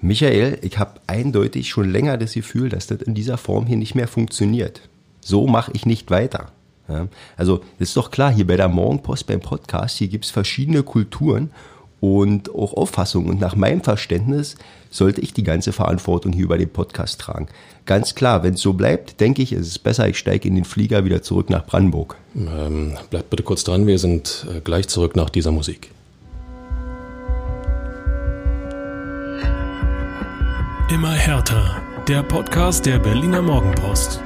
Michael, ich habe eindeutig schon länger das Gefühl, dass das in dieser Form hier nicht mehr funktioniert. So mache ich nicht weiter. Ja, also ist doch klar, hier bei der Morgenpost, beim Podcast, hier gibt es verschiedene Kulturen und auch Auffassungen. Und nach meinem Verständnis sollte ich die ganze Verantwortung hier über den Podcast tragen. Ganz klar, wenn es so bleibt, denke ich, ist es besser, ich steige in den Flieger wieder zurück nach Brandenburg. Ähm, bleibt bitte kurz dran, wir sind äh, gleich zurück nach dieser Musik. Immer härter. Der Podcast der Berliner Morgenpost.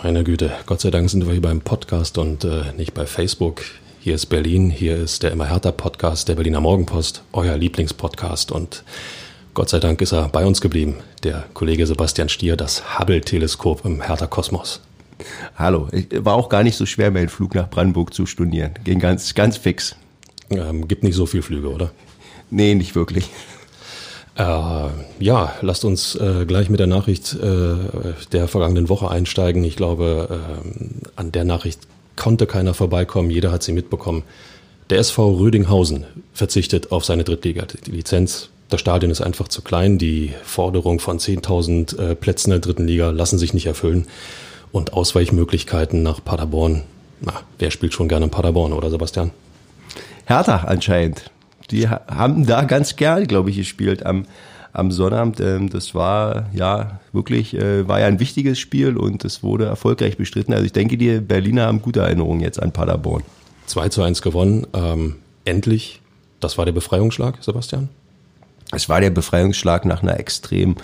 Meine Güte, Gott sei Dank sind wir hier beim Podcast und äh, nicht bei Facebook. Hier ist Berlin, hier ist der Immer härter Podcast der Berliner Morgenpost, euer Lieblingspodcast und Gott sei Dank ist er bei uns geblieben, der Kollege Sebastian Stier, das Hubble-Teleskop im Hertha Kosmos. Hallo, war auch gar nicht so schwer, meinen Flug nach Brandenburg zu studieren. Ging ganz, ganz fix. Ähm, gibt nicht so viele Flüge, oder? Nee, nicht wirklich. Äh, ja, lasst uns äh, gleich mit der Nachricht äh, der vergangenen Woche einsteigen. Ich glaube, äh, an der Nachricht konnte keiner vorbeikommen. Jeder hat sie mitbekommen. Der SV Rödinghausen verzichtet auf seine Drittliga-Lizenz. Das Stadion ist einfach zu klein. Die Forderung von 10.000 äh, Plätzen der dritten Liga lassen sich nicht erfüllen. Und Ausweichmöglichkeiten nach Paderborn. Na, wer spielt schon gerne in Paderborn, oder Sebastian? Hertha anscheinend die haben da ganz gern, glaube ich, gespielt am, am Sonnabend. Ähm, das war ja wirklich, äh, war ja ein wichtiges Spiel und es wurde erfolgreich bestritten. Also ich denke, die Berliner haben gute Erinnerungen jetzt an Paderborn. 2 zu 1 gewonnen. Ähm, endlich. Das war der Befreiungsschlag, Sebastian? Es war der Befreiungsschlag nach einer extrem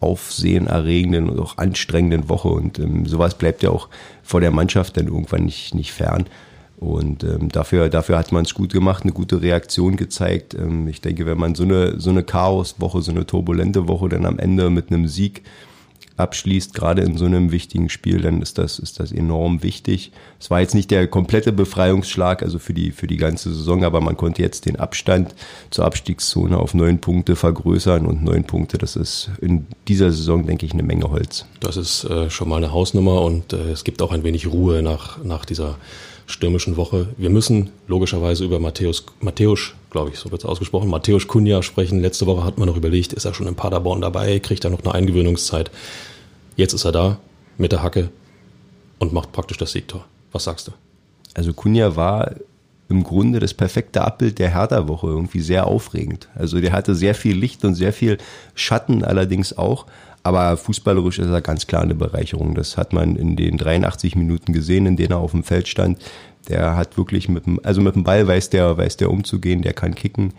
aufsehenerregenden und auch anstrengenden Woche. Und ähm, sowas bleibt ja auch vor der Mannschaft dann irgendwann nicht, nicht fern. Und ähm, dafür, dafür hat man es gut gemacht, eine gute Reaktion gezeigt. Ähm, ich denke, wenn man so eine, so eine Chaoswoche, so eine turbulente Woche dann am Ende mit einem Sieg abschließt, gerade in so einem wichtigen Spiel, dann ist das, ist das enorm wichtig. Es war jetzt nicht der komplette Befreiungsschlag, also für die, für die ganze Saison, aber man konnte jetzt den Abstand zur Abstiegszone auf neun Punkte vergrößern und neun Punkte, das ist in dieser Saison, denke ich, eine Menge Holz. Das ist äh, schon mal eine Hausnummer und äh, es gibt auch ein wenig Ruhe nach, nach dieser stürmischen Woche. Wir müssen logischerweise über Matthäus, Matthäus, glaube ich, so wird es ausgesprochen, Matthäus Kunja sprechen. Letzte Woche hat man noch überlegt, ist er schon in Paderborn dabei, kriegt er noch eine Eingewöhnungszeit. Jetzt ist er da mit der Hacke und macht praktisch das Siegtor. Was sagst du? Also Kunja war im Grunde das perfekte Abbild der Hertha-Woche, irgendwie sehr aufregend. Also der hatte sehr viel Licht und sehr viel Schatten allerdings auch. Aber fußballerisch ist er ganz klar eine Bereicherung. Das hat man in den 83 Minuten gesehen, in denen er auf dem Feld stand. Der hat wirklich mit dem, also mit dem Ball weiß der, weiß der umzugehen, der kann kicken.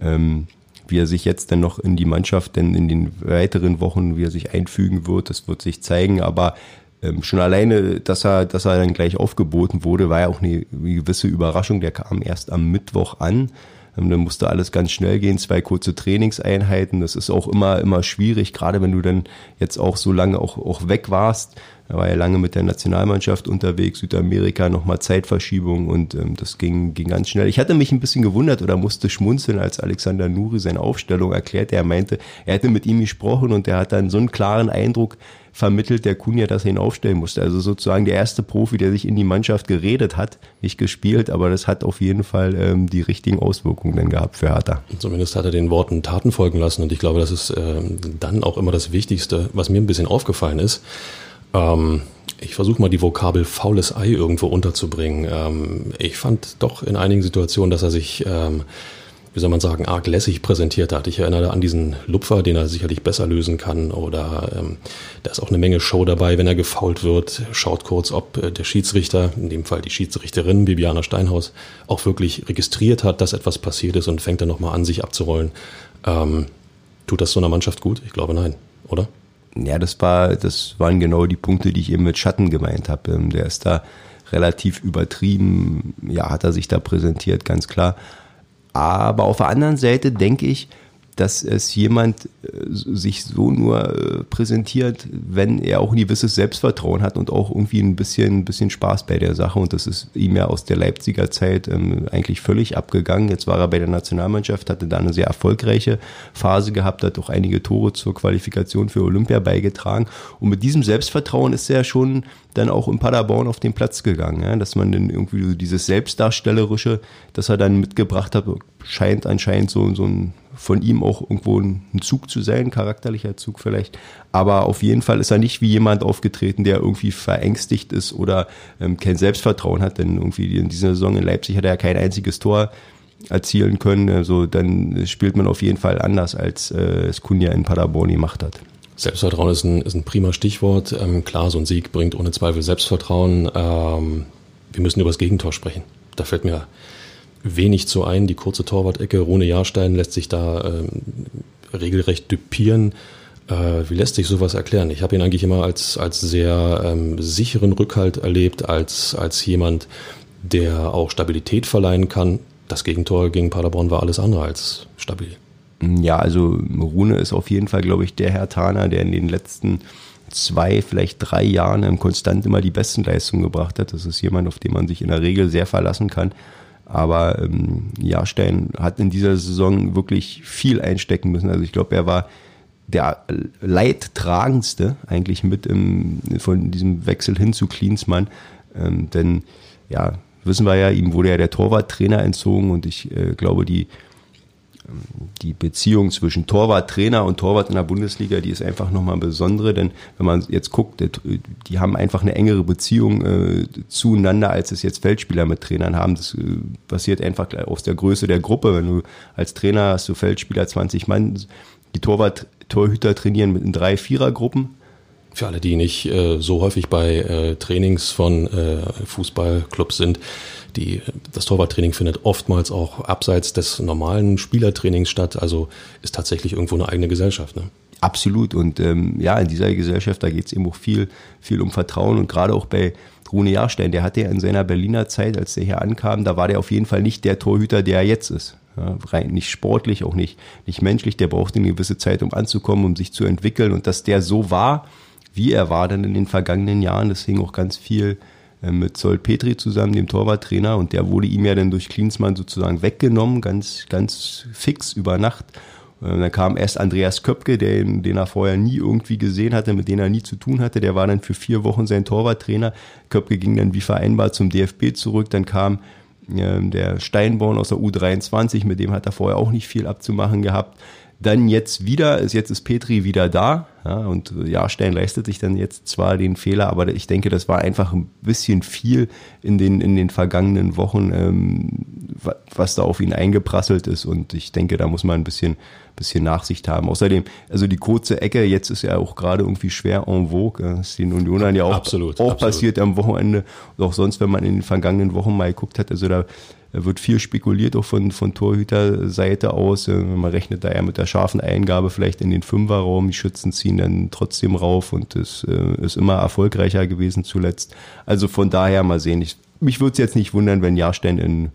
Ähm, wie er sich jetzt dann noch in die Mannschaft denn in den weiteren Wochen, wie er sich einfügen wird, das wird sich zeigen. Aber ähm, schon alleine, dass er, dass er dann gleich aufgeboten wurde, war ja auch eine, eine gewisse Überraschung. Der kam erst am Mittwoch an. Ähm, dann musste alles ganz schnell gehen, zwei kurze Trainingseinheiten. Das ist auch immer, immer schwierig, gerade wenn du dann jetzt auch so lange auch, auch weg warst. Er war ja lange mit der Nationalmannschaft unterwegs, Südamerika, nochmal Zeitverschiebung und ähm, das ging, ging ganz schnell. Ich hatte mich ein bisschen gewundert oder musste schmunzeln, als Alexander Nuri seine Aufstellung erklärte. Er meinte, er hätte mit ihm gesprochen und er hat dann so einen klaren Eindruck vermittelt, der Kunja, dass er ihn aufstellen musste. Also sozusagen der erste Profi, der sich in die Mannschaft geredet hat, nicht gespielt, aber das hat auf jeden Fall ähm, die richtigen Auswirkungen dann gehabt für Hertha. Zumindest hat er den Worten Taten folgen lassen und ich glaube, das ist ähm, dann auch immer das Wichtigste, was mir ein bisschen aufgefallen ist. Ähm, ich versuche mal die Vokabel faules Ei irgendwo unterzubringen. Ähm, ich fand doch in einigen Situationen, dass er sich, ähm, wie soll man sagen, arg lässig präsentiert hat. Ich erinnere an diesen Lupfer, den er sicherlich besser lösen kann. Oder ähm, da ist auch eine Menge Show dabei, wenn er gefault wird. Schaut kurz, ob äh, der Schiedsrichter, in dem Fall die Schiedsrichterin Bibiana Steinhaus, auch wirklich registriert hat, dass etwas passiert ist und fängt dann nochmal an, sich abzurollen. Ähm, tut das so einer Mannschaft gut? Ich glaube nein, oder? Ja, das war, das waren genau die Punkte, die ich eben mit Schatten gemeint habe. Ähm, der ist da relativ übertrieben, ja, hat er sich da präsentiert, ganz klar. Aber auf der anderen Seite denke ich, dass es jemand äh, sich so nur äh, präsentiert, wenn er auch ein gewisses Selbstvertrauen hat und auch irgendwie ein bisschen, ein bisschen Spaß bei der Sache. Und das ist ihm ja aus der Leipziger Zeit ähm, eigentlich völlig abgegangen. Jetzt war er bei der Nationalmannschaft, hatte da eine sehr erfolgreiche Phase gehabt, hat auch einige Tore zur Qualifikation für Olympia beigetragen. Und mit diesem Selbstvertrauen ist er schon dann auch in Paderborn auf den Platz gegangen, ja? dass man dann irgendwie dieses Selbstdarstellerische, das er dann mitgebracht hat, scheint anscheinend so, so ein von ihm auch irgendwo ein Zug zu sein, charakterlicher Zug vielleicht. Aber auf jeden Fall ist er nicht wie jemand aufgetreten, der irgendwie verängstigt ist oder ähm, kein Selbstvertrauen hat. Denn irgendwie in dieser Saison in Leipzig hat er ja kein einziges Tor erzielen können. Also dann spielt man auf jeden Fall anders, als äh, es Kunja in Paderborn gemacht hat. Selbstvertrauen ist ein, ist ein prima Stichwort. Ähm, klar, so ein Sieg bringt ohne Zweifel Selbstvertrauen. Ähm, wir müssen über das Gegentor sprechen. Da fällt mir wenig zu ein. Die kurze Torwart-Ecke, Rune Jahrstein lässt sich da ähm, regelrecht düpieren. Äh, wie lässt sich sowas erklären? Ich habe ihn eigentlich immer als, als sehr ähm, sicheren Rückhalt erlebt, als, als jemand, der auch Stabilität verleihen kann. Das Gegentor gegen Paderborn war alles andere als stabil. Ja, also Rune ist auf jeden Fall, glaube ich, der Herr Taner, der in den letzten zwei, vielleicht drei Jahren konstant immer die besten Leistungen gebracht hat. Das ist jemand, auf den man sich in der Regel sehr verlassen kann. Aber ähm, Jahrstein hat in dieser Saison wirklich viel einstecken müssen. Also ich glaube, er war der leidtragendste eigentlich mit im, von diesem Wechsel hin zu Klinsmann. Ähm, denn ja, wissen wir ja, ihm wurde ja der Torwarttrainer entzogen und ich äh, glaube, die die Beziehung zwischen Torwart, Trainer und Torwart in der Bundesliga, die ist einfach nochmal besondere, denn wenn man jetzt guckt, die haben einfach eine engere Beziehung äh, zueinander, als es jetzt Feldspieler mit Trainern haben. Das äh, passiert einfach aus der Größe der Gruppe. Wenn du als Trainer hast du Feldspieler 20 Mann, die Torwart, Torhüter trainieren mit in drei Vierergruppen. Für alle, die nicht äh, so häufig bei äh, Trainings von äh, Fußballclubs sind, die, das Torwarttraining findet oftmals auch abseits des normalen Spielertrainings statt, also ist tatsächlich irgendwo eine eigene Gesellschaft. Ne? Absolut. Und ähm, ja, in dieser Gesellschaft, da geht es eben auch viel, viel um Vertrauen und gerade auch bei Rune Jahrstein, der hatte ja in seiner Berliner Zeit, als der hier ankam, da war der auf jeden Fall nicht der Torhüter, der er jetzt ist. Ja, rein nicht sportlich, auch nicht, nicht menschlich, der brauchte eine gewisse Zeit, um anzukommen, um sich zu entwickeln. Und dass der so war, wie er war dann in den vergangenen Jahren, das hing auch ganz viel mit Zoll Petri zusammen, dem Torwarttrainer, und der wurde ihm ja dann durch Klinsmann sozusagen weggenommen, ganz, ganz fix über Nacht. Äh, dann kam erst Andreas Köpke, den, den er vorher nie irgendwie gesehen hatte, mit dem er nie zu tun hatte. Der war dann für vier Wochen sein Torwarttrainer. Köpke ging dann wie vereinbart zum DFB zurück. Dann kam äh, der Steinborn aus der U23, mit dem hat er vorher auch nicht viel abzumachen gehabt. Dann jetzt wieder, jetzt ist Petri wieder da ja, und Jahrstein leistet sich dann jetzt zwar den Fehler, aber ich denke, das war einfach ein bisschen viel in den, in den vergangenen Wochen, ähm, was da auf ihn eingeprasselt ist und ich denke, da muss man ein bisschen, bisschen Nachsicht haben. Außerdem, also die kurze Ecke, jetzt ist ja auch gerade irgendwie schwer en vogue, das ist den Unionern ja auch, absolut, auch absolut. passiert am Wochenende und auch sonst, wenn man in den vergangenen Wochen mal geguckt hat, also da wird viel spekuliert, auch von, von Torhüterseite aus. Äh, man rechnet da ja mit der scharfen Eingabe vielleicht in den Fünferraum. Die Schützen ziehen dann trotzdem rauf und es äh, ist immer erfolgreicher gewesen zuletzt. Also von daher mal sehen. Ich, mich würde es jetzt nicht wundern, wenn Jahrstein in,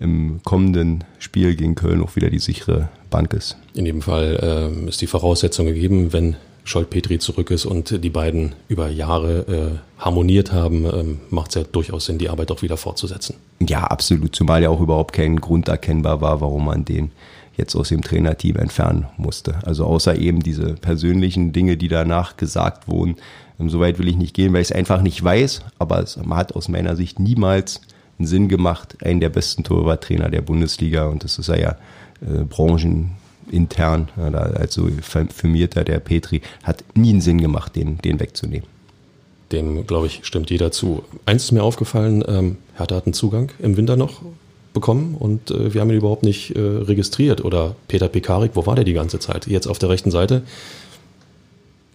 im kommenden Spiel gegen Köln auch wieder die sichere Bank ist. In jedem Fall äh, ist die Voraussetzung gegeben, wenn Scholt-Petri zurück ist und die beiden über Jahre äh, harmoniert haben, ähm, macht es ja durchaus Sinn, die Arbeit auch wieder fortzusetzen. Ja, absolut. Zumal ja auch überhaupt kein Grund erkennbar war, warum man den jetzt aus dem Trainerteam entfernen musste. Also außer eben diese persönlichen Dinge, die danach gesagt wurden. Ähm, Soweit will ich nicht gehen, weil ich es einfach nicht weiß, aber es hat aus meiner Sicht niemals einen Sinn gemacht, einen der besten Torwarttrainer der Bundesliga und das ist ja äh, Branchen intern, also firmierter der Petri, hat nie einen Sinn gemacht, den, den wegzunehmen. Dem, glaube ich, stimmt jeder zu. Eins ist mir aufgefallen, ähm, Hertha hat einen Zugang im Winter noch bekommen und äh, wir haben ihn überhaupt nicht äh, registriert. Oder Peter Pekarik, wo war der die ganze Zeit? Jetzt auf der rechten Seite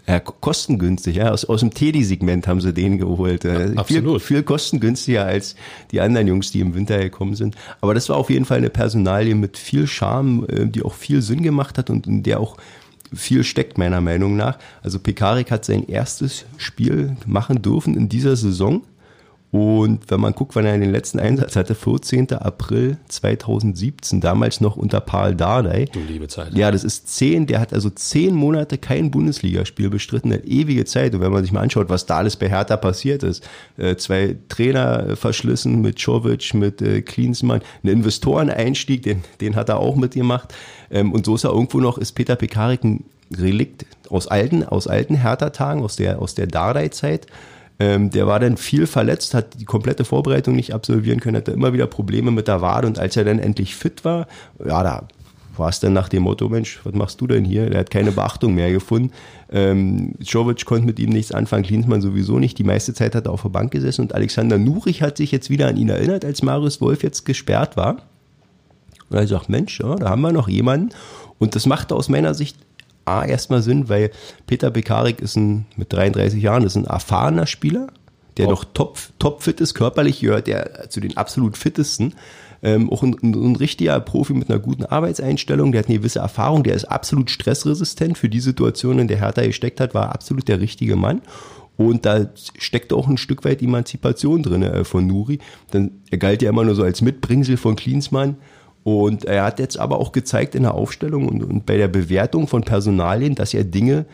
ja, kostengünstig, ja. Aus, aus dem Teddy-Segment haben sie den geholt. Ja, absolut. Viel, viel kostengünstiger als die anderen Jungs, die im Winter gekommen sind. Aber das war auf jeden Fall eine Personalie mit viel Charme, äh, die auch viel Sinn gemacht hat und in der auch viel steckt, meiner Meinung nach. Also Pekarik hat sein erstes Spiel machen dürfen in dieser Saison und wenn man guckt, wann er den letzten Einsatz hatte, 14. April 2017, damals noch unter Paul Dardai. Du liebe Zeit. Ja, das ist zehn, der hat also zehn Monate kein Bundesligaspiel bestritten, eine ewige Zeit. Und wenn man sich mal anschaut, was da alles bei Hertha passiert ist, äh, zwei Trainer verschlissen mit Czovic, mit äh, Klinsmann, ein Investoreneinstieg, den, den hat er auch mitgemacht. Ähm, und so ist er irgendwo noch, ist Peter Pekarik ein Relikt aus alten, aus alten Hertha-Tagen, aus der, aus der Dardai-Zeit. Ähm, der war dann viel verletzt, hat die komplette Vorbereitung nicht absolvieren können, hatte immer wieder Probleme mit der Wade und als er dann endlich fit war, ja, da war es dann nach dem Motto, Mensch, was machst du denn hier? Der hat keine Beachtung mehr gefunden. Ähm, Jovic konnte mit ihm nichts anfangen, Klinsmann sowieso nicht. Die meiste Zeit hat er auf der Bank gesessen und Alexander Nurich hat sich jetzt wieder an ihn erinnert, als Marius Wolf jetzt gesperrt war. Und er sagt, Mensch, ja, da haben wir noch jemanden. Und das macht aus meiner Sicht A erstmal Sinn, weil Peter Bekarik ist ein, mit 33 Jahren, ist ein erfahrener Spieler, der oh. noch top, top fit ist, körperlich gehört der zu den absolut fittesten. Ähm, auch ein, ein, richtiger Profi mit einer guten Arbeitseinstellung, der hat eine gewisse Erfahrung, der ist absolut stressresistent für die Situation, in der Hertha gesteckt hat, war absolut der richtige Mann. Und da steckt auch ein Stück weit Emanzipation drin äh, von Nuri. Denn er galt ja immer nur so als Mitbringsel von Klinsmann. Und er hat jetzt aber auch gezeigt in der Aufstellung und, und bei der Bewertung von Personalien, dass er Dinge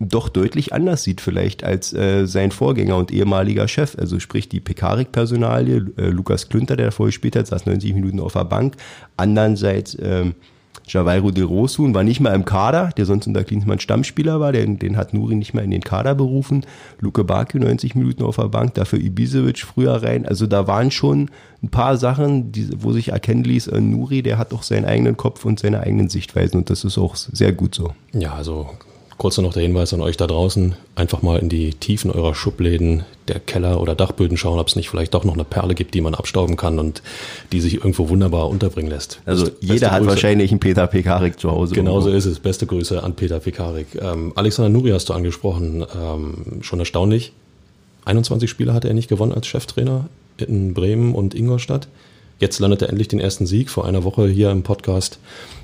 doch deutlich anders sieht vielleicht als äh, sein Vorgänger und ehemaliger Chef. Also sprich die Pekarik-Personalie, äh, Lukas Klünter, der vorher gespielt hat, saß 90 Minuten auf der Bank. Andernseits ähm, Javairo de Rosun war nicht mal im Kader, der sonst unter Klinsmann Stammspieler war, den, den hat Nuri nicht mehr in den Kader berufen. Luke Bakio 90 Minuten auf der Bank, dafür Ibisevic früher rein. Also da waren schon ein paar Sachen, die, wo sich erkennen ließ, äh, Nuri, der hat doch seinen eigenen Kopf und seine eigenen Sichtweisen und das ist auch sehr gut so. Ja, also Kurz noch der Hinweis an euch da draußen, einfach mal in die Tiefen eurer Schubläden, der Keller oder Dachböden schauen, ob es nicht vielleicht doch noch eine Perle gibt, die man abstauben kann und die sich irgendwo wunderbar unterbringen lässt. Also beste, jeder hat Grüße. wahrscheinlich einen Peter Pekarik zu Hause. Genau so ist es. Beste Grüße an Peter Pekarik. Ähm, Alexander Nuri hast du angesprochen. Ähm, schon erstaunlich. 21 Spiele hat er nicht gewonnen als Cheftrainer in Bremen und Ingolstadt. Jetzt landet er endlich den ersten Sieg. Vor einer Woche hier im Podcast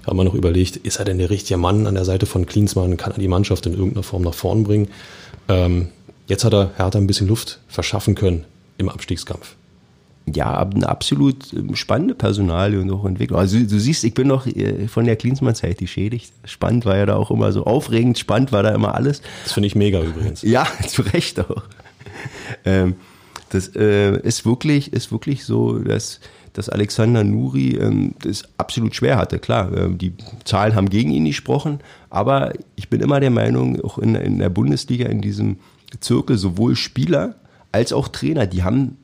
haben wir noch überlegt, ist er denn der richtige Mann an der Seite von Klinsmann? Kann er die Mannschaft in irgendeiner Form nach vorn bringen? Ähm, jetzt hat er Hertha ein bisschen Luft verschaffen können im Abstiegskampf. Ja, eine absolut ähm, spannende Personalie und auch Entwicklung. Also du siehst, ich bin noch äh, von der Klinsmann-Zeit geschädigt. Spannend war ja da auch immer so, aufregend spannend war da immer alles. Das finde ich mega übrigens. Ja, zu Recht auch. Ähm, das äh, ist wirklich, ist wirklich so, dass dass Alexander Nuri ähm, das absolut schwer hatte. Klar, äh, die Zahlen haben gegen ihn gesprochen, aber ich bin immer der Meinung, auch in, in der Bundesliga, in diesem Zirkel, sowohl Spieler als auch Trainer, die haben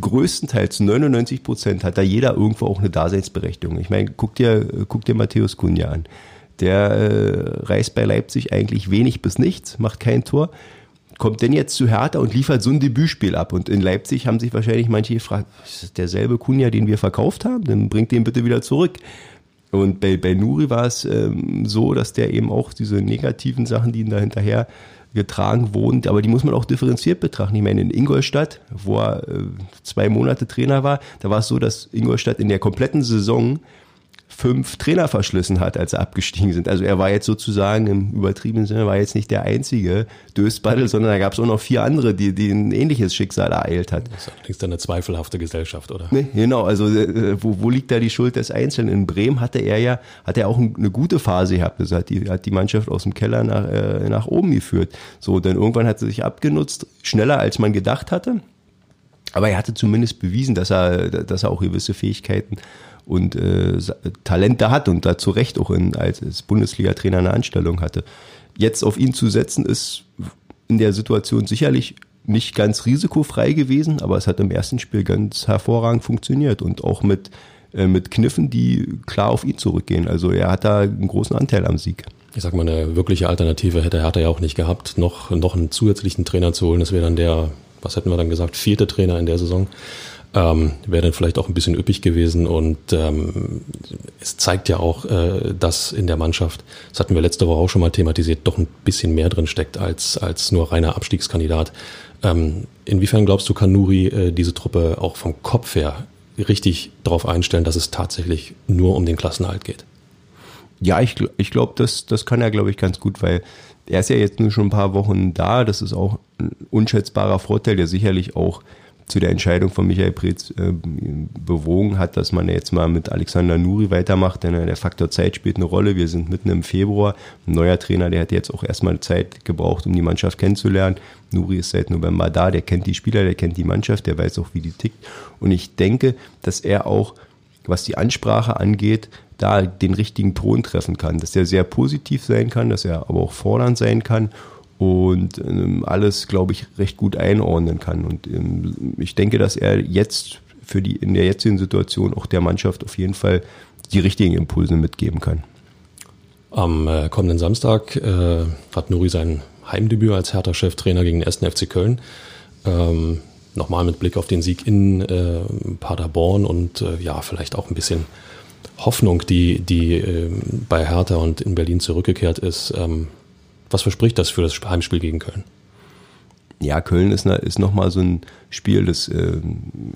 größtenteils 99 Prozent hat da jeder irgendwo auch eine Daseinsberechtigung. Ich meine, guck dir, guck dir Matthäus Kunja an. Der äh, reißt bei Leipzig eigentlich wenig bis nichts, macht kein Tor kommt denn jetzt zu Hertha und liefert so ein Debütspiel ab. Und in Leipzig haben sich wahrscheinlich manche gefragt, ist das derselbe Kunja, den wir verkauft haben? Dann bringt den bitte wieder zurück. Und bei, bei Nuri war es ähm, so, dass der eben auch diese negativen Sachen, die ihn da hinterher getragen wurden, aber die muss man auch differenziert betrachten. Ich meine, in Ingolstadt, wo er äh, zwei Monate Trainer war, da war es so, dass Ingolstadt in der kompletten Saison fünf Trainer verschlissen hat, als sie abgestiegen sind. Also er war jetzt sozusagen im übertriebenen Sinne, war jetzt nicht der einzige Dösbattel, sondern da gab es auch noch vier andere, die, die ein ähnliches Schicksal ereilt hat. Das ist allerdings eine zweifelhafte Gesellschaft, oder? Nee, genau, also äh, wo, wo liegt da die Schuld des Einzelnen? In Bremen hatte er ja, hat er auch eine gute Phase gehabt. Das hat die, hat die Mannschaft aus dem Keller nach, äh, nach oben geführt. So, dann irgendwann hat sie sich abgenutzt, schneller als man gedacht hatte. Aber er hatte zumindest bewiesen, dass er, dass er auch gewisse Fähigkeiten und äh, Talente hat und da zu Recht auch in, als Bundesliga-Trainer eine Anstellung hatte. Jetzt auf ihn zu setzen, ist in der Situation sicherlich nicht ganz risikofrei gewesen, aber es hat im ersten Spiel ganz hervorragend funktioniert und auch mit, äh, mit Kniffen, die klar auf ihn zurückgehen. Also er hat da einen großen Anteil am Sieg. Ich sag mal, eine wirkliche Alternative hätte Hertha ja auch nicht gehabt, noch, noch einen zusätzlichen Trainer zu holen. Das wäre dann der, was hätten wir dann gesagt, vierte Trainer in der Saison. Ähm, Wäre dann vielleicht auch ein bisschen üppig gewesen und ähm, es zeigt ja auch, äh, dass in der Mannschaft, das hatten wir letzte Woche auch schon mal thematisiert, doch ein bisschen mehr drin steckt als, als nur reiner Abstiegskandidat. Ähm, inwiefern glaubst du, kann Nuri äh, diese Truppe auch vom Kopf her richtig darauf einstellen, dass es tatsächlich nur um den Klassenhalt geht? Ja, ich, ich glaube, das, das kann er, glaube ich, ganz gut, weil er ist ja jetzt nur schon ein paar Wochen da. Das ist auch ein unschätzbarer Vorteil, der sicherlich auch zu der Entscheidung von Michael Preetz äh, bewogen hat, dass man jetzt mal mit Alexander Nuri weitermacht, denn der Faktor Zeit spielt eine Rolle. Wir sind mitten im Februar. Ein neuer Trainer, der hat jetzt auch erstmal Zeit gebraucht, um die Mannschaft kennenzulernen. Nuri ist seit November da, der kennt die Spieler, der kennt die Mannschaft, der weiß auch, wie die tickt. Und ich denke, dass er auch, was die Ansprache angeht, da den richtigen Ton treffen kann, dass er sehr positiv sein kann, dass er aber auch fordernd sein kann und ähm, alles, glaube ich, recht gut einordnen kann. Und ähm, ich denke, dass er jetzt für die in der jetzigen Situation auch der Mannschaft auf jeden Fall die richtigen Impulse mitgeben kann. Am äh, kommenden Samstag äh, hat Nuri sein Heimdebüt als Hertha-Cheftrainer gegen den 1. FC Köln. Ähm, Nochmal mit Blick auf den Sieg in äh, Paderborn und äh, ja, vielleicht auch ein bisschen Hoffnung, die, die äh, bei Hertha und in Berlin zurückgekehrt ist. Ähm, was verspricht das für das Heimspiel gegen Köln? Ja, Köln ist, ist nochmal so ein Spiel, das äh,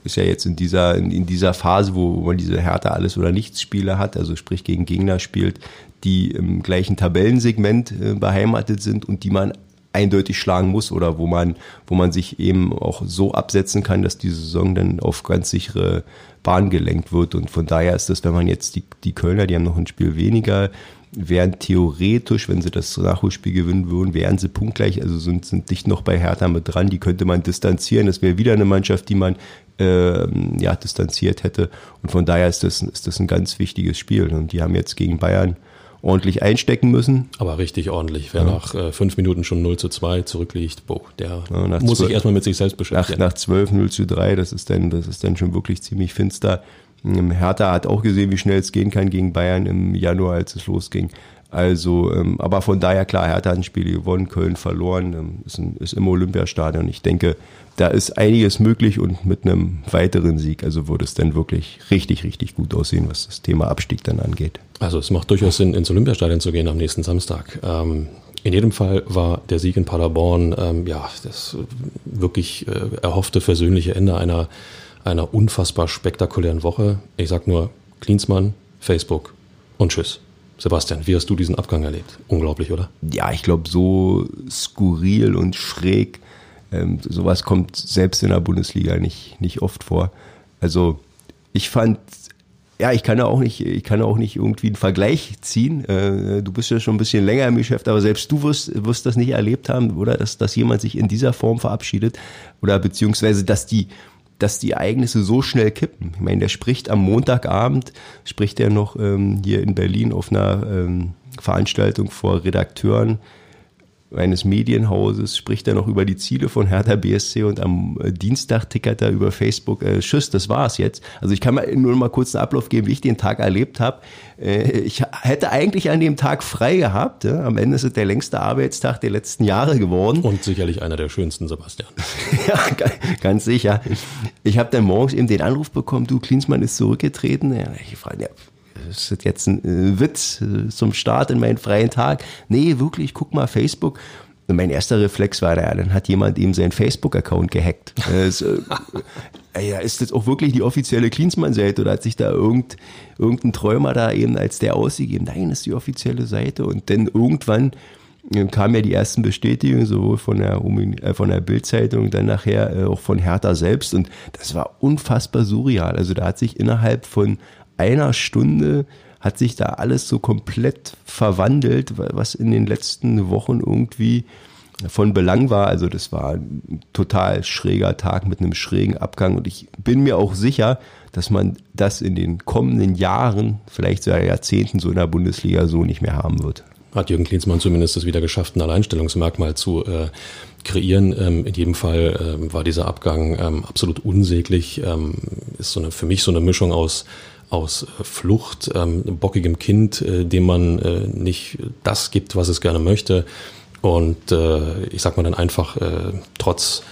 ist ja jetzt in dieser, in, in dieser Phase, wo, wo man diese Hertha alles oder nichts Spiele hat, also sprich gegen Gegner spielt, die im gleichen Tabellensegment äh, beheimatet sind und die man eindeutig schlagen muss oder wo man, wo man sich eben auch so absetzen kann, dass die Saison dann auf ganz sichere Bahn gelenkt wird. Und von daher ist das, wenn man jetzt die, die Kölner, die haben noch ein Spiel weniger, wären theoretisch, wenn sie das Nachholspiel gewinnen würden, wären sie punktgleich, also sind, sind dicht noch bei Hertha mit dran, die könnte man distanzieren. Das wäre wieder eine Mannschaft, die man äh, ja, distanziert hätte. Und von daher ist das, ist das ein ganz wichtiges Spiel. Und die haben jetzt gegen Bayern ordentlich einstecken müssen. Aber richtig ordentlich. Wer ja. nach äh, fünf Minuten schon 0 zu 2 zurückliegt, boah, der ja, muss 12, sich erstmal mit sich selbst beschäftigen. Nach, nach 12 0 zu 3, das ist dann, das ist dann schon wirklich ziemlich finster. Ähm, Hertha hat auch gesehen, wie schnell es gehen kann gegen Bayern im Januar, als es losging. Also, ähm, aber von daher klar, Hertha hat ein Spiel gewonnen, Köln verloren, ähm, ist, ein, ist im Olympiastadion. Ich denke, da ist einiges möglich und mit einem weiteren Sieg, also würde es dann wirklich richtig, richtig gut aussehen, was das Thema Abstieg dann angeht. Also es macht durchaus Sinn, ins Olympiastadion zu gehen am nächsten Samstag. Ähm, in jedem Fall war der Sieg in Paderborn ähm, ja das wirklich äh, erhoffte versöhnliche Ende einer, einer unfassbar spektakulären Woche. Ich sag nur Klinsmann, Facebook und Tschüss. Sebastian, wie hast du diesen Abgang erlebt? Unglaublich, oder? Ja, ich glaube, so skurril und schräg, ähm, sowas kommt selbst in der Bundesliga nicht, nicht oft vor. Also ich fand, ja, ich kann ja auch nicht, ich kann auch nicht irgendwie einen Vergleich ziehen. Äh, du bist ja schon ein bisschen länger im Geschäft, aber selbst du wirst, wirst das nicht erlebt haben, oder? Dass, dass jemand sich in dieser Form verabschiedet oder beziehungsweise, dass die, dass die Ereignisse so schnell kippen. Ich meine, der spricht am Montagabend, spricht er noch ähm, hier in Berlin auf einer ähm, Veranstaltung vor Redakteuren eines Medienhauses, spricht er noch über die Ziele von Hertha BSC und am äh, Dienstag tickert er über Facebook, äh, Tschüss, das war's jetzt. Also ich kann mal nur mal kurz einen Ablauf geben, wie ich den Tag erlebt habe. Äh, ich hätte eigentlich an dem Tag frei gehabt. Ja? Am Ende ist es der längste Arbeitstag der letzten Jahre geworden. Und sicherlich einer der schönsten, Sebastian. ja, ganz sicher. Ich habe dann morgens eben den Anruf bekommen, du, Klinsmann ist zurückgetreten. Ja, ich frage, ja, ist das jetzt ein äh, Witz äh, zum Start in meinen freien Tag? Nee, wirklich, guck mal Facebook. Und mein erster Reflex war, ja, dann hat jemand ihm seinen Facebook-Account gehackt. Das, äh, ja, ist das auch wirklich die offizielle Klinsmann-Seite oder hat sich da irgend, irgendein Träumer da eben als der ausgegeben? Nein, ist die offizielle Seite. Und dann irgendwann kamen ja die ersten Bestätigungen, sowohl von der, von der Bildzeitung, dann nachher auch von Hertha selbst. Und das war unfassbar surreal. Also da hat sich innerhalb von einer Stunde hat sich da alles so komplett verwandelt, was in den letzten Wochen irgendwie von Belang war. Also das war ein total schräger Tag mit einem schrägen Abgang und ich bin mir auch sicher, dass man das in den kommenden Jahren, vielleicht sogar Jahrzehnten so in der Bundesliga so nicht mehr haben wird. Hat Jürgen Klinsmann zumindest es wieder geschafft, ein Alleinstellungsmerkmal zu äh, kreieren. Ähm, in jedem Fall ähm, war dieser Abgang ähm, absolut unsäglich. Ähm, ist so eine, für mich so eine Mischung aus aus äh, Flucht, ähm, bockigem Kind, äh, dem man äh, nicht das gibt, was es gerne möchte. Und äh, ich sag mal dann einfach, äh, trotz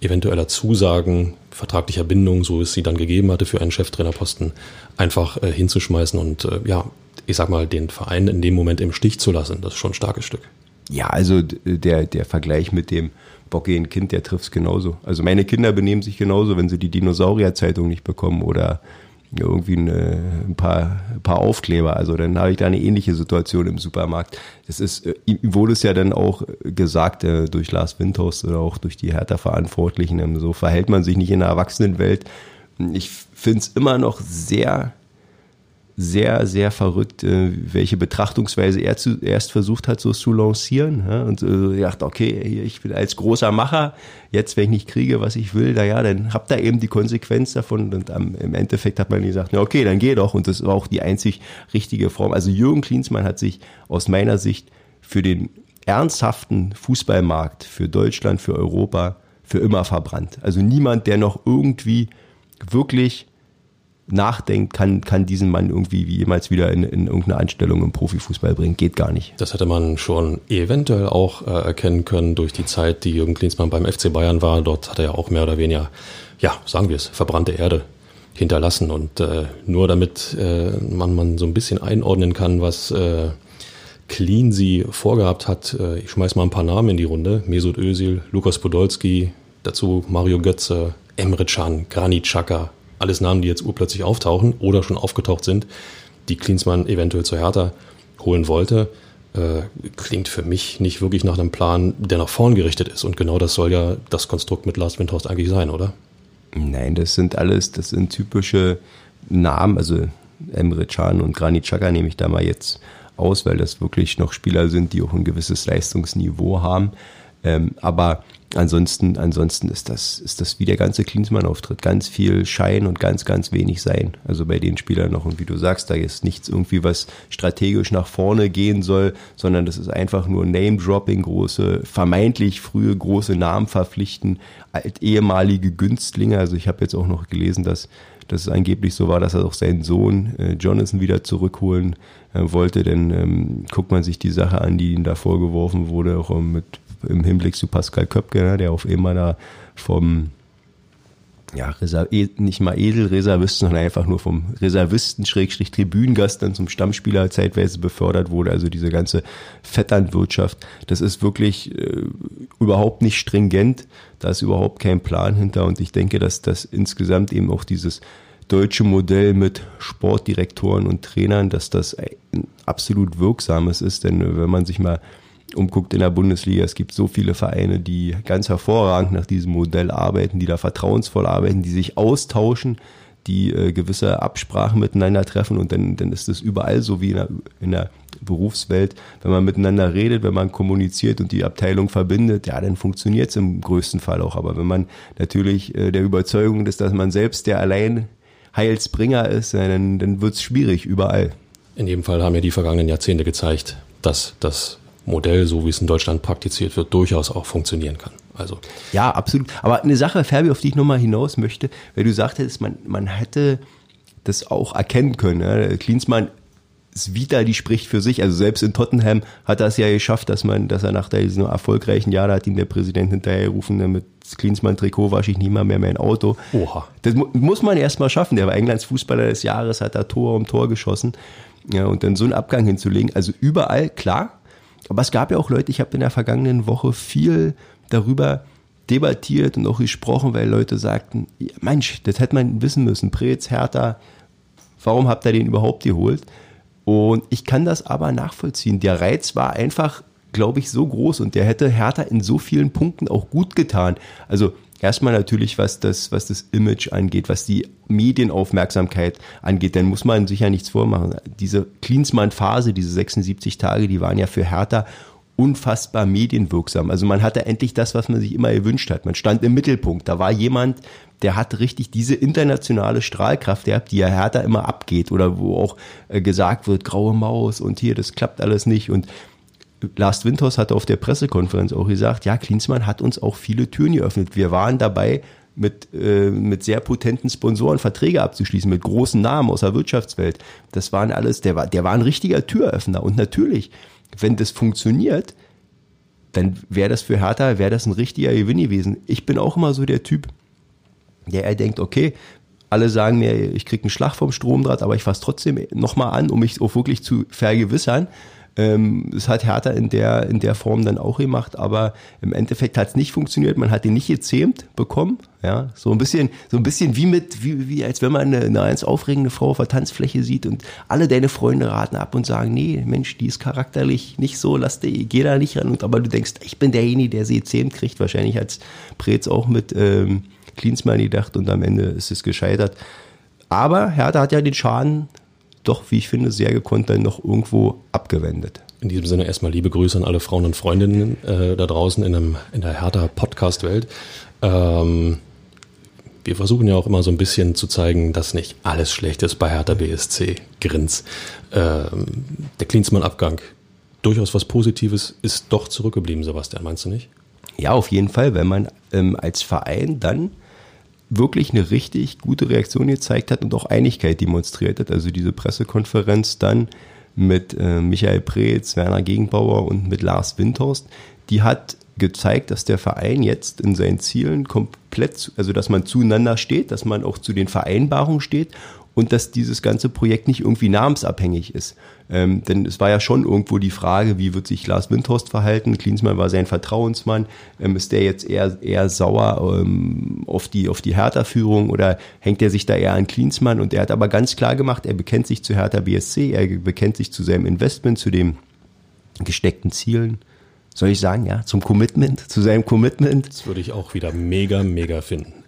eventueller Zusagen, vertraglicher Bindung, so es sie dann gegeben hatte für einen Cheftrainerposten, einfach äh, hinzuschmeißen und äh, ja, ich sag mal, den Verein in dem Moment im Stich zu lassen. Das ist schon ein starkes Stück. Ja, also der, der Vergleich mit dem bockigen Kind, der trifft es genauso. Also meine Kinder benehmen sich genauso, wenn sie die Dinosaurier-Zeitung nicht bekommen oder irgendwie eine, ein, paar, ein paar Aufkleber. Also dann habe ich da eine ähnliche Situation im Supermarkt. Das ist, äh, ihm wurde es ja dann auch gesagt äh, durch Lars Windhaus oder auch durch die Hertha-Verantwortlichen. Ähm, so verhält man sich nicht in der Erwachsenenwelt. Ich finde es immer noch sehr sehr, sehr verrückt, äh, welche Betrachtungsweise er zuerst versucht hat, so zu lancieren. Ja, und äh, dachte, okay, ich bin als großer Macher, jetzt, wenn ich nicht kriege, was ich will, naja, dann habt ihr eben die Konsequenz davon. Und am, im Endeffekt hat man gesagt, ja, okay, dann geh doch. Und das war auch die einzig richtige Form. Also Jürgen Klinsmann hat sich aus meiner Sicht für den ernsthaften Fußballmarkt, für Deutschland, für Europa, für immer verbrannt. Also niemand, der noch irgendwie wirklich nachdenkt, kann, kann diesen Mann irgendwie wie jemals wieder in, in irgendeine Anstellung im Profifußball bringen. Geht gar nicht. Das hätte man schon eventuell auch äh, erkennen können durch die Zeit, die Jürgen Klinsmann beim FC Bayern war. Dort hat er ja auch mehr oder weniger, ja, sagen wir es, verbrannte Erde hinterlassen. Und äh, nur damit äh, man, man so ein bisschen einordnen kann, was äh, Clean sie vorgehabt hat, äh, ich schmeiß mal ein paar Namen in die Runde. Mesut Özil, Lukas Podolski, dazu Mario Götze, Emre Can, Granit Xhaka, alles Namen, die jetzt urplötzlich auftauchen oder schon aufgetaucht sind, die Klinsmann eventuell zu Hertha holen wollte, äh, klingt für mich nicht wirklich nach einem Plan, der nach vorn gerichtet ist. Und genau das soll ja das Konstrukt mit Lars Windhorst eigentlich sein, oder? Nein, das sind alles, das sind typische Namen, also Emre Can und Granit Xhaka nehme ich da mal jetzt aus, weil das wirklich noch Spieler sind, die auch ein gewisses Leistungsniveau haben. Ähm, aber ansonsten, ansonsten ist das, ist das wie der ganze Klinsmann-Auftritt. Ganz viel Schein und ganz, ganz wenig Sein. Also bei den Spielern noch. Und wie du sagst, da ist nichts irgendwie, was strategisch nach vorne gehen soll, sondern das ist einfach nur Name-Dropping, große, vermeintlich frühe große Namen verpflichten, ehemalige Günstlinge. Also ich habe jetzt auch noch gelesen, dass dass es angeblich so war, dass er auch seinen Sohn äh, Jonathan wieder zurückholen äh, wollte. Denn ähm, guckt man sich die Sache an, die ihm da vorgeworfen wurde, auch mit im Hinblick zu Pascal Köpke, ne, der auf einmal da vom ja, Reserv e, nicht mal Edelreservisten, sondern einfach nur vom Reservisten Schrägstrich Tribünengast dann zum Stammspieler zeitweise befördert wurde. Also diese ganze Vetternwirtschaft, das ist wirklich äh, überhaupt nicht stringent. Da ist überhaupt kein Plan hinter. Und ich denke, dass das insgesamt eben auch dieses deutsche Modell mit Sportdirektoren und Trainern, dass das ein absolut wirksames ist. Denn wenn man sich mal umguckt in der Bundesliga. Es gibt so viele Vereine, die ganz hervorragend nach diesem Modell arbeiten, die da vertrauensvoll arbeiten, die sich austauschen, die äh, gewisse Absprachen miteinander treffen und dann, dann ist es überall so wie in der, in der Berufswelt. Wenn man miteinander redet, wenn man kommuniziert und die Abteilung verbindet, ja, dann funktioniert es im größten Fall auch. Aber wenn man natürlich äh, der Überzeugung ist, dass man selbst der allein Heilsbringer ist, dann, dann wird es schwierig überall. In jedem Fall haben ja die vergangenen Jahrzehnte gezeigt, dass das Modell, so wie es in Deutschland praktiziert wird, durchaus auch funktionieren kann. Also. Ja, absolut. Aber eine Sache, Ferbi, auf die ich nochmal hinaus möchte, weil du sagtest, man, man hätte das auch erkennen können. Ja? Klinsmann Vita, die spricht für sich. Also selbst in Tottenham hat er es ja geschafft, dass man, dass er nach diesem erfolgreichen Jahr, da hat ihm der Präsident hinterhergerufen, ne, mit Klinsmann-Trikot wasche ich nie mal mehr mein Auto. Oha. Das muss man erst mal schaffen. Der war Englands Fußballer des Jahres, hat da Tor um Tor geschossen. Ja, und dann so einen Abgang hinzulegen. Also überall, klar, aber es gab ja auch Leute, ich habe in der vergangenen Woche viel darüber debattiert und auch gesprochen, weil Leute sagten, Mensch, das hätte man wissen müssen. Preetz, Hertha, warum habt ihr den überhaupt geholt? Und ich kann das aber nachvollziehen. Der Reiz war einfach, glaube ich, so groß und der hätte Hertha in so vielen Punkten auch gut getan. Also Erstmal natürlich, was das, was das Image angeht, was die Medienaufmerksamkeit angeht, dann muss man sich ja nichts vormachen. Diese Klinsmann-Phase, diese 76 Tage, die waren ja für Hertha unfassbar medienwirksam. Also man hatte endlich das, was man sich immer gewünscht hat. Man stand im Mittelpunkt. Da war jemand, der hat richtig diese internationale Strahlkraft gehabt, die ja Hertha immer abgeht oder wo auch äh, gesagt wird, graue Maus und hier, das klappt alles nicht und Lars Winters hatte auf der Pressekonferenz auch gesagt, ja, Klinsmann hat uns auch viele Türen geöffnet. Wir waren dabei, mit, äh, mit sehr potenten Sponsoren Verträge abzuschließen, mit großen Namen aus der Wirtschaftswelt. Das waren alles, der war, der war ein richtiger Türöffner. Und natürlich, wenn das funktioniert, dann wäre das für Hertha, wäre das ein richtiger Gewinn gewesen. Ich bin auch immer so der Typ, der er denkt, okay, alle sagen mir, ich kriege einen Schlag vom Stromdraht, aber ich fasse trotzdem nochmal an, um mich auch wirklich zu vergewissern. Ähm, das hat Hertha in der, in der Form dann auch gemacht, aber im Endeffekt hat es nicht funktioniert. Man hat ihn nicht gezähmt bekommen. Ja, so ein bisschen, so ein bisschen wie mit, wie, wie als wenn man eine, eine ganz aufregende Frau auf der Tanzfläche sieht und alle deine Freunde raten ab und sagen, nee, Mensch, die ist charakterlich nicht so, lass die, geh da nicht ran. Und, aber du denkst, ich bin derjenige, der sie gezähmt kriegt. Wahrscheinlich als Preetz auch mit ähm, Klinsmann gedacht und am Ende ist es gescheitert. Aber Hertha hat ja den Schaden doch, wie ich finde, sehr gekonnt dann noch irgendwo abgewendet. In diesem Sinne erstmal liebe Grüße an alle Frauen und Freundinnen äh, da draußen in, einem, in der Hertha-Podcast-Welt. Ähm, wir versuchen ja auch immer so ein bisschen zu zeigen, dass nicht alles schlecht ist bei Hertha BSC. Grins. Ähm, der Klinsmann-Abgang, durchaus was Positives, ist doch zurückgeblieben, Sebastian, meinst du nicht? Ja, auf jeden Fall, wenn man ähm, als Verein dann wirklich eine richtig gute Reaktion gezeigt hat und auch Einigkeit demonstriert hat. Also diese Pressekonferenz dann mit äh, Michael Preetz, Werner Gegenbauer und mit Lars Windhorst, die hat gezeigt, dass der Verein jetzt in seinen Zielen komplett, also dass man zueinander steht, dass man auch zu den Vereinbarungen steht und dass dieses ganze Projekt nicht irgendwie namensabhängig ist. Ähm, denn es war ja schon irgendwo die Frage, wie wird sich Lars Windhorst verhalten? Klinsmann war sein Vertrauensmann. Ähm, ist der jetzt eher, eher sauer ähm, auf die, auf die Hertha-Führung oder hängt er sich da eher an Klinsmann? Und er hat aber ganz klar gemacht, er bekennt sich zu Hertha BSC, er bekennt sich zu seinem Investment, zu den gesteckten Zielen soll ich sagen, ja, zum Commitment, zu seinem Commitment. Das würde ich auch wieder mega, mega finden.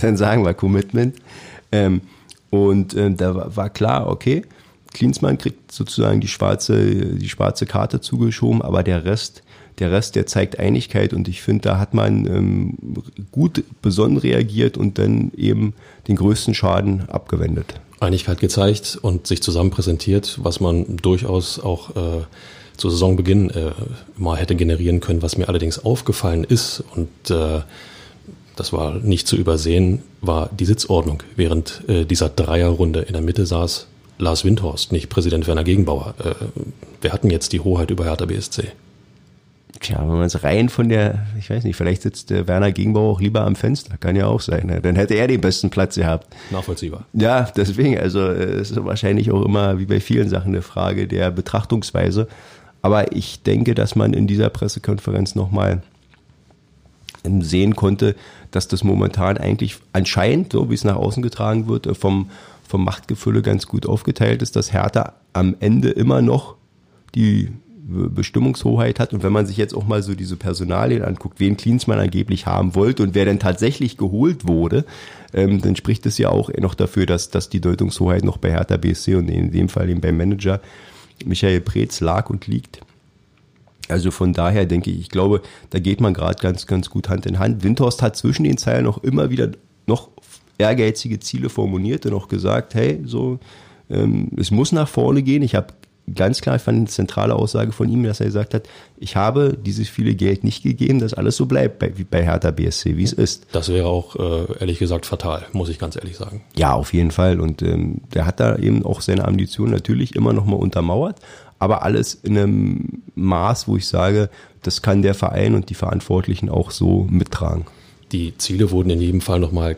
Dann sagen wir Commitment. Ähm, und äh, da war klar, okay, Klinsmann kriegt sozusagen die schwarze, die schwarze Karte zugeschoben, aber der Rest, der Rest, der zeigt Einigkeit und ich finde, da hat man ähm, gut besonnen reagiert und dann eben den größten Schaden abgewendet. Einigkeit gezeigt und sich zusammen präsentiert, was man durchaus auch äh, zu Saisonbeginn äh, mal hätte generieren können, was mir allerdings aufgefallen ist und äh, das war nicht zu übersehen, war die Sitzordnung. Während äh, dieser Dreierrunde in der Mitte saß Lars Windhorst, nicht Präsident Werner Gegenbauer. Äh, wir hatten jetzt die Hoheit über Hertha BSC. Tja, wenn man es rein von der, ich weiß nicht, vielleicht sitzt der Werner Gegenbauer auch lieber am Fenster, kann ja auch sein. Ne? Dann hätte er den besten Platz gehabt. Nachvollziehbar. Ja, deswegen, also äh, es ist wahrscheinlich auch immer, wie bei vielen Sachen, eine Frage der Betrachtungsweise. Aber ich denke, dass man in dieser Pressekonferenz nochmal sehen konnte, dass das momentan eigentlich anscheinend, so wie es nach außen getragen wird, äh, vom, vom Machtgefülle ganz gut aufgeteilt ist, dass Hertha am Ende immer noch die Bestimmungshoheit hat. Und wenn man sich jetzt auch mal so diese Personalien anguckt, wen Klinsmann angeblich haben wollte und wer denn tatsächlich geholt wurde, ähm, dann spricht es ja auch noch dafür, dass, dass die Deutungshoheit noch bei Hertha BSC und in dem Fall eben beim Manager Michael Preetz lag und liegt. Also von daher denke ich, ich glaube, da geht man gerade ganz, ganz gut Hand in Hand. Windhorst hat zwischen den Zeilen auch immer wieder noch ehrgeizige Ziele formuliert und auch gesagt, hey, so, ähm, es muss nach vorne gehen. Ich habe ganz klar, ich fand eine zentrale Aussage von ihm, dass er gesagt hat, ich habe dieses viele Geld nicht gegeben, dass alles so bleibt bei, wie bei Hertha BSC, wie es ist. Das wäre auch äh, ehrlich gesagt fatal, muss ich ganz ehrlich sagen. Ja, auf jeden Fall. Und ähm, der hat da eben auch seine Ambition natürlich immer noch mal untermauert, aber alles in einem Maß, wo ich sage, das kann der Verein und die Verantwortlichen auch so mittragen. Die Ziele wurden in jedem Fall nochmal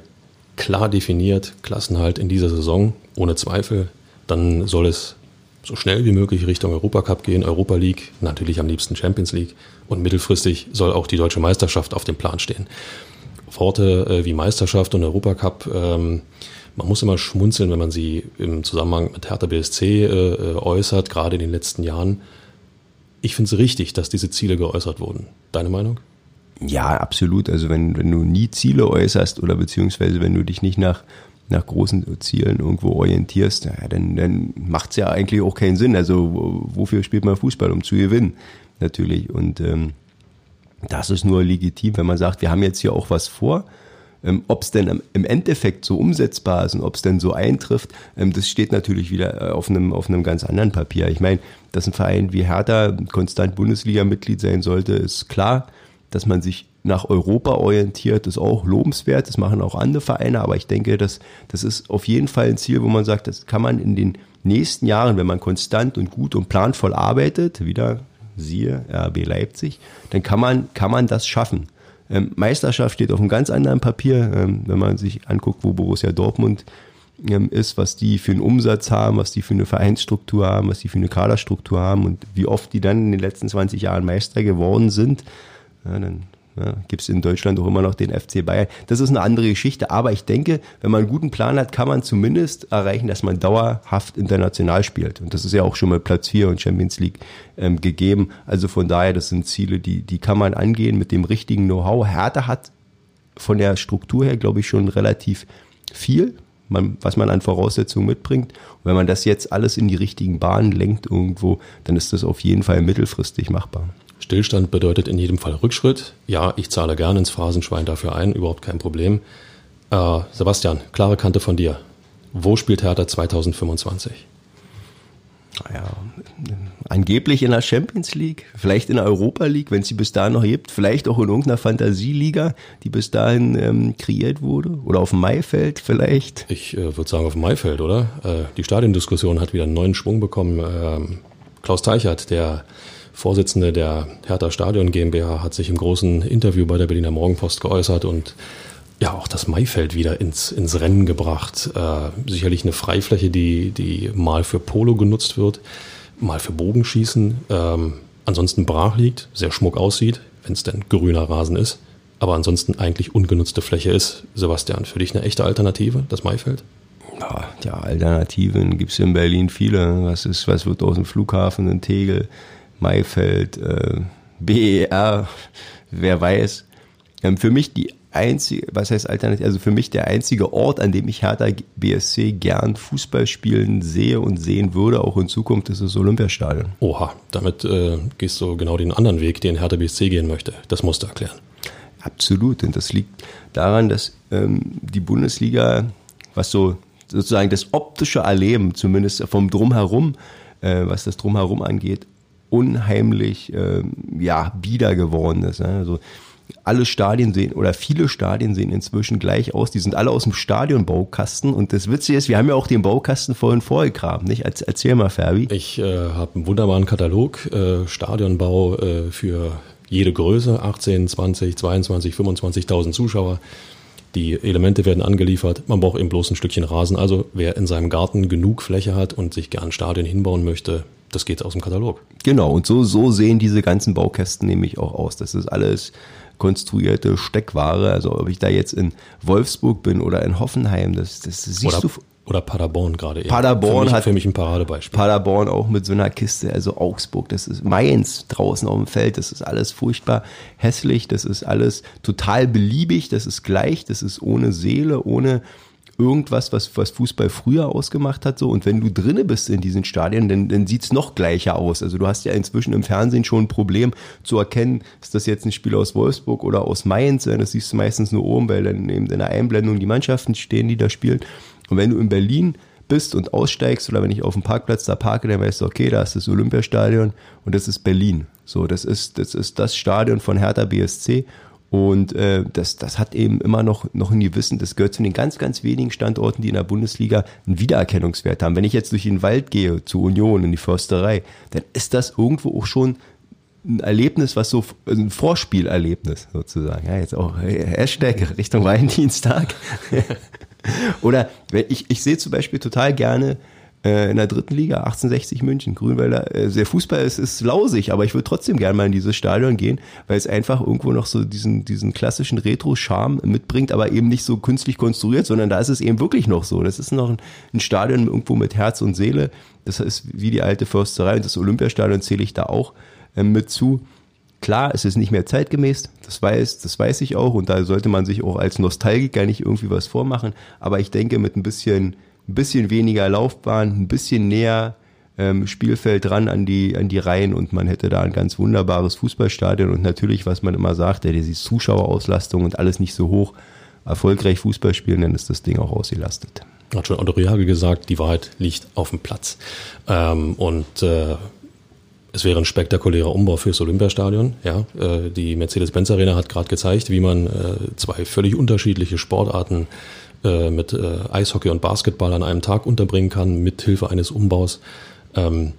klar definiert. Klassenhalt in dieser Saison, ohne Zweifel. Dann soll es so schnell wie möglich Richtung Europacup gehen, Europa League, natürlich am liebsten Champions League. Und mittelfristig soll auch die deutsche Meisterschaft auf dem Plan stehen. Worte äh, wie Meisterschaft und Europacup ähm, man muss immer schmunzeln, wenn man sie im Zusammenhang mit Hertha BSC äh, äh, äußert, gerade in den letzten Jahren. Ich finde es richtig, dass diese Ziele geäußert wurden. Deine Meinung? Ja, absolut. Also wenn, wenn du nie Ziele äußerst oder beziehungsweise wenn du dich nicht nach, nach großen Zielen irgendwo orientierst, ja, dann, dann macht es ja eigentlich auch keinen Sinn. Also wofür spielt man Fußball? Um zu gewinnen, natürlich. Und ähm, das ist nur legitim, wenn man sagt, wir haben jetzt hier auch was vor ähm, ob es denn im Endeffekt so umsetzbar ist und ob es denn so eintrifft, ähm, das steht natürlich wieder äh, auf einem, auf einem ganz anderen Papier. Ich meine, dass ein Verein wie Hertha konstant Bundesliga-Mitglied sein sollte, ist klar. Dass man sich nach Europa orientiert, ist auch lobenswert. Das machen auch andere Vereine, aber ich denke, das, das ist auf jeden Fall ein Ziel, wo man sagt, das kann man in den nächsten Jahren, wenn man konstant und gut und planvoll arbeitet, wieder siehe RB Leipzig, dann kann man, kann man das schaffen. Ähm, Meisterschaft steht auf einem ganz anderen Papier, ähm, wenn man sich anguckt, wo Borussia Dortmund ähm, ist, was die für einen Umsatz haben, was die für eine Vereinsstruktur haben, was die für eine Kaderstruktur haben und wie oft die dann in den letzten 20 Jahren Meister geworden sind. Ja, dann ja, Gibt es in Deutschland auch immer noch den FC Bayern. Das ist eine andere Geschichte. Aber ich denke, wenn man einen guten Plan hat, kann man zumindest erreichen, dass man dauerhaft international spielt. Und das ist ja auch schon mal Platz 4 und Champions League ähm, gegeben. Also von daher, das sind Ziele, die, die kann man angehen mit dem richtigen Know-how. Hertha hat von der Struktur her, glaube ich, schon relativ viel, man, was man an Voraussetzungen mitbringt. Und wenn man das jetzt alles in die richtigen Bahnen lenkt irgendwo, dann ist das auf jeden Fall mittelfristig machbar. Stillstand bedeutet in jedem Fall Rückschritt. Ja, ich zahle gerne ins Phrasenschwein dafür ein, überhaupt kein Problem. Äh, Sebastian, klare Kante von dir. Wo spielt Hertha 2025? Naja, angeblich in der Champions League, vielleicht in der Europa League, wenn es sie bis dahin noch gibt, vielleicht auch in irgendeiner Fantasieliga, die bis dahin ähm, kreiert wurde, oder auf dem Maifeld vielleicht. Ich äh, würde sagen auf dem Maifeld, oder? Äh, die Stadiondiskussion hat wieder einen neuen Schwung bekommen. Ähm, Klaus Teichert, der Vorsitzende der Hertha Stadion GmbH, hat sich im großen Interview bei der Berliner Morgenpost geäußert und ja auch das Maifeld wieder ins, ins Rennen gebracht. Äh, sicherlich eine Freifläche, die, die mal für Polo genutzt wird, mal für Bogenschießen, ähm, ansonsten brach liegt, sehr schmuck aussieht, wenn es denn grüner Rasen ist, aber ansonsten eigentlich ungenutzte Fläche ist. Sebastian, für dich eine echte Alternative, das Maifeld? Ja, ja Alternativen gibt es in Berlin viele. Was, ist, was wird aus dem Flughafen in Tegel, Maifeld, äh, BER, wer weiß. Ähm, für mich die einzige, was heißt alternativ, also für mich der einzige Ort, an dem ich Hertha BSC gern Fußball spielen sehe und sehen würde, auch in Zukunft, ist das Olympiastadion. Oha, damit äh, gehst du genau den anderen Weg, den Hertha BSC gehen möchte. Das musst du erklären. Absolut, und das liegt daran, dass ähm, die Bundesliga, was so sozusagen das optische Erleben, zumindest vom Drumherum, äh, was das Drumherum angeht, unheimlich äh, ja, bieder geworden ist. Ne? Also alle Stadien sehen oder viele Stadien sehen inzwischen gleich aus. Die sind alle aus dem Stadionbaukasten. Und das Witzige ist, wir haben ja auch den Baukasten vorhin vorgegraben, nicht? Erzähl mal, Ferbi. Ich äh, habe einen wunderbaren Katalog, äh, Stadionbau äh, für jede Größe, 18, 20, 22, 25.000 Zuschauer. Die Elemente werden angeliefert. Man braucht eben bloß ein Stückchen Rasen. Also wer in seinem Garten genug Fläche hat und sich gern Stadien hinbauen möchte, das geht aus dem Katalog. Genau, und so, so sehen diese ganzen Baukästen nämlich auch aus. Das ist alles konstruierte Steckware. Also ob ich da jetzt in Wolfsburg bin oder in Hoffenheim, das, das siehst oder, du. Oder Paderborn gerade eben. Paderborn für mich, hat für mich ein Paradebeispiel. Paderborn auch mit so einer Kiste, also Augsburg, das ist Mainz draußen auf dem Feld, das ist alles furchtbar hässlich, das ist alles total beliebig, das ist gleich, das ist ohne Seele, ohne irgendwas, was, was Fußball früher ausgemacht hat. So. Und wenn du drinne bist in diesen Stadien, dann, dann sieht's noch gleicher aus. Also du hast ja inzwischen im Fernsehen schon ein Problem zu erkennen, ist das jetzt ein Spiel aus Wolfsburg oder aus Mainz. Das siehst du meistens nur oben, weil dann eben in der Einblendung die Mannschaften stehen, die da spielen. Und wenn du in Berlin bist und aussteigst oder wenn ich auf dem Parkplatz da parke, dann weißt du, okay, da ist das Olympiastadion und das ist Berlin. So, das ist, das ist das Stadion von Hertha BSC und äh, das, das hat eben immer noch, noch ein Gewissen, das gehört zu den ganz, ganz wenigen Standorten, die in der Bundesliga einen Wiedererkennungswert haben. Wenn ich jetzt durch den Wald gehe, zur Union, in die Försterei, dann ist das irgendwo auch schon ein Erlebnis, was so ein Vorspielerlebnis sozusagen. Ja, jetzt auch Hashtag Richtung Valentinstag. Oder ich, ich sehe zum Beispiel total gerne äh, in der dritten Liga, 1860 München, Grünwälder. Äh, der Fußball ist, ist lausig, aber ich würde trotzdem gerne mal in dieses Stadion gehen, weil es einfach irgendwo noch so diesen, diesen klassischen Retro-Charme mitbringt, aber eben nicht so künstlich konstruiert, sondern da ist es eben wirklich noch so. Das ist noch ein, ein Stadion irgendwo mit Herz und Seele. Das ist wie die alte Försterei und das Olympiastadion zähle ich da auch äh, mit zu. Klar, es ist nicht mehr zeitgemäß, das weiß, das weiß ich auch und da sollte man sich auch als Nostalgiker nicht irgendwie was vormachen, aber ich denke mit ein bisschen ein bisschen weniger Laufbahn, ein bisschen näher ähm, Spielfeld dran an die, an die Reihen und man hätte da ein ganz wunderbares Fußballstadion und natürlich, was man immer sagt, ja, die Zuschauerauslastung und alles nicht so hoch, erfolgreich Fußball spielen, dann ist das Ding auch ausgelastet. Hat schon Otto Rehagel gesagt, die Wahrheit liegt auf dem Platz. Ähm, und äh, es wäre ein spektakulärer Umbau fürs Olympiastadion. Ja, äh, die Mercedes-Benz Arena hat gerade gezeigt, wie man äh, zwei völlig unterschiedliche Sportarten äh, mit äh, Eishockey und Basketball an einem Tag unterbringen kann, mit Hilfe eines Umbaus. Ähm,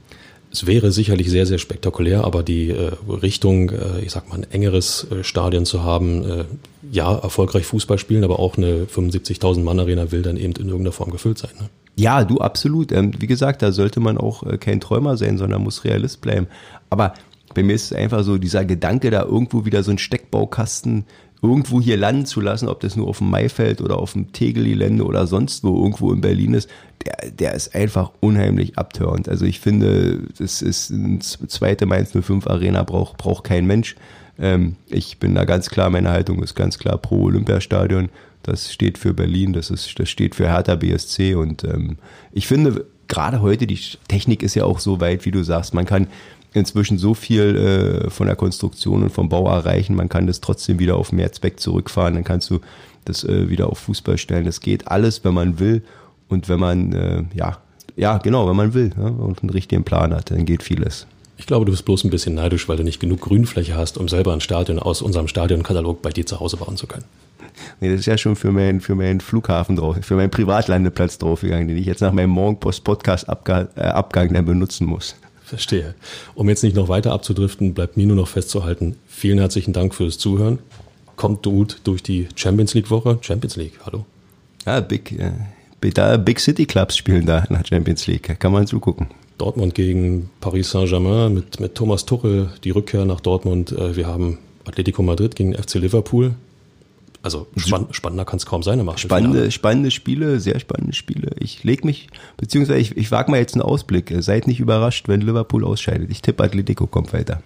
es wäre sicherlich sehr, sehr spektakulär, aber die äh, Richtung, äh, ich sag mal, ein engeres äh, Stadion zu haben, ja, erfolgreich Fußball spielen, aber auch eine 75.000 Mann Arena will dann eben in irgendeiner Form gefüllt sein. Ne? Ja, du absolut. Ähm, wie gesagt, da sollte man auch kein Träumer sein, sondern muss Realist bleiben. Aber bei mir ist es einfach so dieser Gedanke, da irgendwo wieder so ein Steckbaukasten irgendwo hier landen zu lassen, ob das nur auf dem Maifeld oder auf dem Tegel-Gelände oder sonst wo irgendwo in Berlin ist, der, der ist einfach unheimlich abtörend. Also ich finde, das ist eine zweite Mainz 05 Arena braucht, braucht kein Mensch. Ähm, ich bin da ganz klar, meine Haltung ist ganz klar pro Olympiastadion. Das steht für Berlin, das, ist, das steht für Hertha BSC und ähm, ich finde, gerade heute, die Technik ist ja auch so weit, wie du sagst, man kann inzwischen so viel äh, von der Konstruktion und vom Bau erreichen, man kann das trotzdem wieder auf Mehrzweck zurückfahren, dann kannst du das äh, wieder auf Fußball stellen. Das geht alles, wenn man will und wenn man äh, ja ja, genau, wenn man will ja, und einen richtigen Plan hat, dann geht vieles. Ich glaube, du bist bloß ein bisschen neidisch, weil du nicht genug Grünfläche hast, um selber ein Stadion aus unserem Stadionkatalog bei dir zu Hause bauen zu können. Nee, das ist ja schon für meinen, für meinen Flughafen drauf, für meinen Privatlandeplatz draufgegangen, den ich jetzt nach meinem Morgenpost-Podcast-Abgang äh, dann benutzen muss. Verstehe. Um jetzt nicht noch weiter abzudriften, bleibt mir nur noch festzuhalten, vielen herzlichen Dank fürs Zuhören. Kommt gut durch die Champions League Woche. Champions League, hallo. Ja, Big, äh, da Big City Clubs spielen da in der Champions League. Kann man zugucken. Dortmund gegen Paris Saint-Germain mit, mit Thomas Tuchel, die Rückkehr nach Dortmund. Äh, wir haben Atletico Madrid gegen FC Liverpool. Also spann, spannender kann es kaum sein. Im spannende, spannende Spiele, sehr spannende Spiele. Ich leg mich, beziehungsweise ich, ich wage mal jetzt einen Ausblick. Seid nicht überrascht, wenn Liverpool ausscheidet. Ich tippe, Atletico kommt weiter.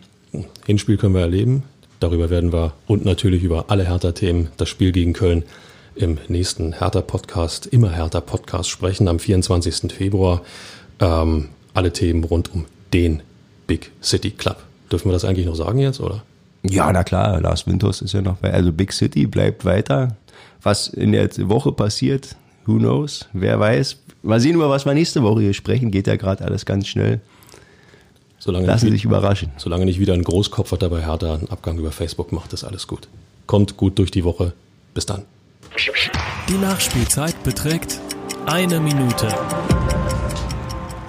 Hinspiel können wir erleben. Darüber werden wir und natürlich über alle Hertha-Themen, das Spiel gegen Köln, im nächsten Hertha-Podcast, immer Hertha-Podcast sprechen, am 24. Februar. Ähm, alle Themen rund um den Big City Club. Dürfen wir das eigentlich noch sagen jetzt, oder? Ja, na klar, Lars Winters ist ja noch bei, also Big City bleibt weiter. Was in der Woche passiert, who knows, wer weiß. Mal sehen, über was wir nächste Woche hier sprechen, geht ja gerade alles ganz schnell. Solange Lassen Sie sich überraschen. Solange nicht wieder ein Großkopf hat dabei Hertha einen Abgang über Facebook macht, ist alles gut. Kommt gut durch die Woche. Bis dann. Die Nachspielzeit beträgt eine Minute.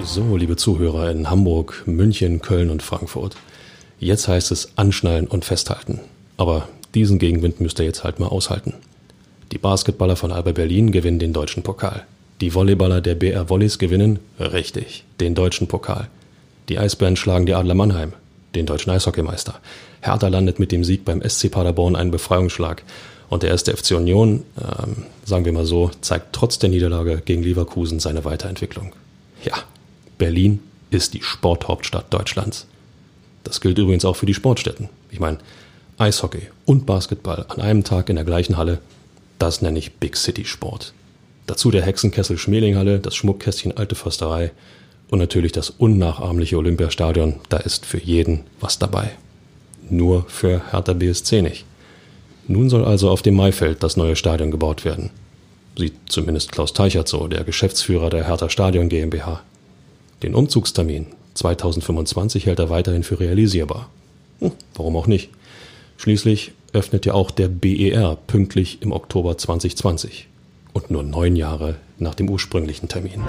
So, liebe Zuhörer in Hamburg, München, Köln und Frankfurt. Jetzt heißt es anschnallen und festhalten. Aber diesen Gegenwind müsst ihr jetzt halt mal aushalten. Die Basketballer von Alba Berlin gewinnen den deutschen Pokal. Die Volleyballer der BR Volleys gewinnen, richtig, den deutschen Pokal. Die Eisbären schlagen die Adler Mannheim, den deutschen Eishockeymeister. Hertha landet mit dem Sieg beim SC Paderborn einen Befreiungsschlag. Und der erste FC Union, ähm, sagen wir mal so, zeigt trotz der Niederlage gegen Leverkusen seine Weiterentwicklung. Ja, Berlin ist die Sporthauptstadt Deutschlands. Das gilt übrigens auch für die Sportstätten. Ich meine, Eishockey und Basketball an einem Tag in der gleichen Halle, das nenne ich Big City Sport. Dazu der Hexenkessel Schmelinghalle, das Schmuckkästchen Alte Försterei und natürlich das unnachahmliche Olympiastadion, da ist für jeden was dabei. Nur für Hertha BSC nicht. Nun soll also auf dem Maifeld das neue Stadion gebaut werden. Sieht zumindest Klaus Teichert so, der Geschäftsführer der Hertha Stadion GmbH. Den Umzugstermin 2025 hält er weiterhin für realisierbar. Hm, warum auch nicht? Schließlich öffnet ja auch der BER pünktlich im Oktober 2020 und nur neun Jahre nach dem ursprünglichen Termin.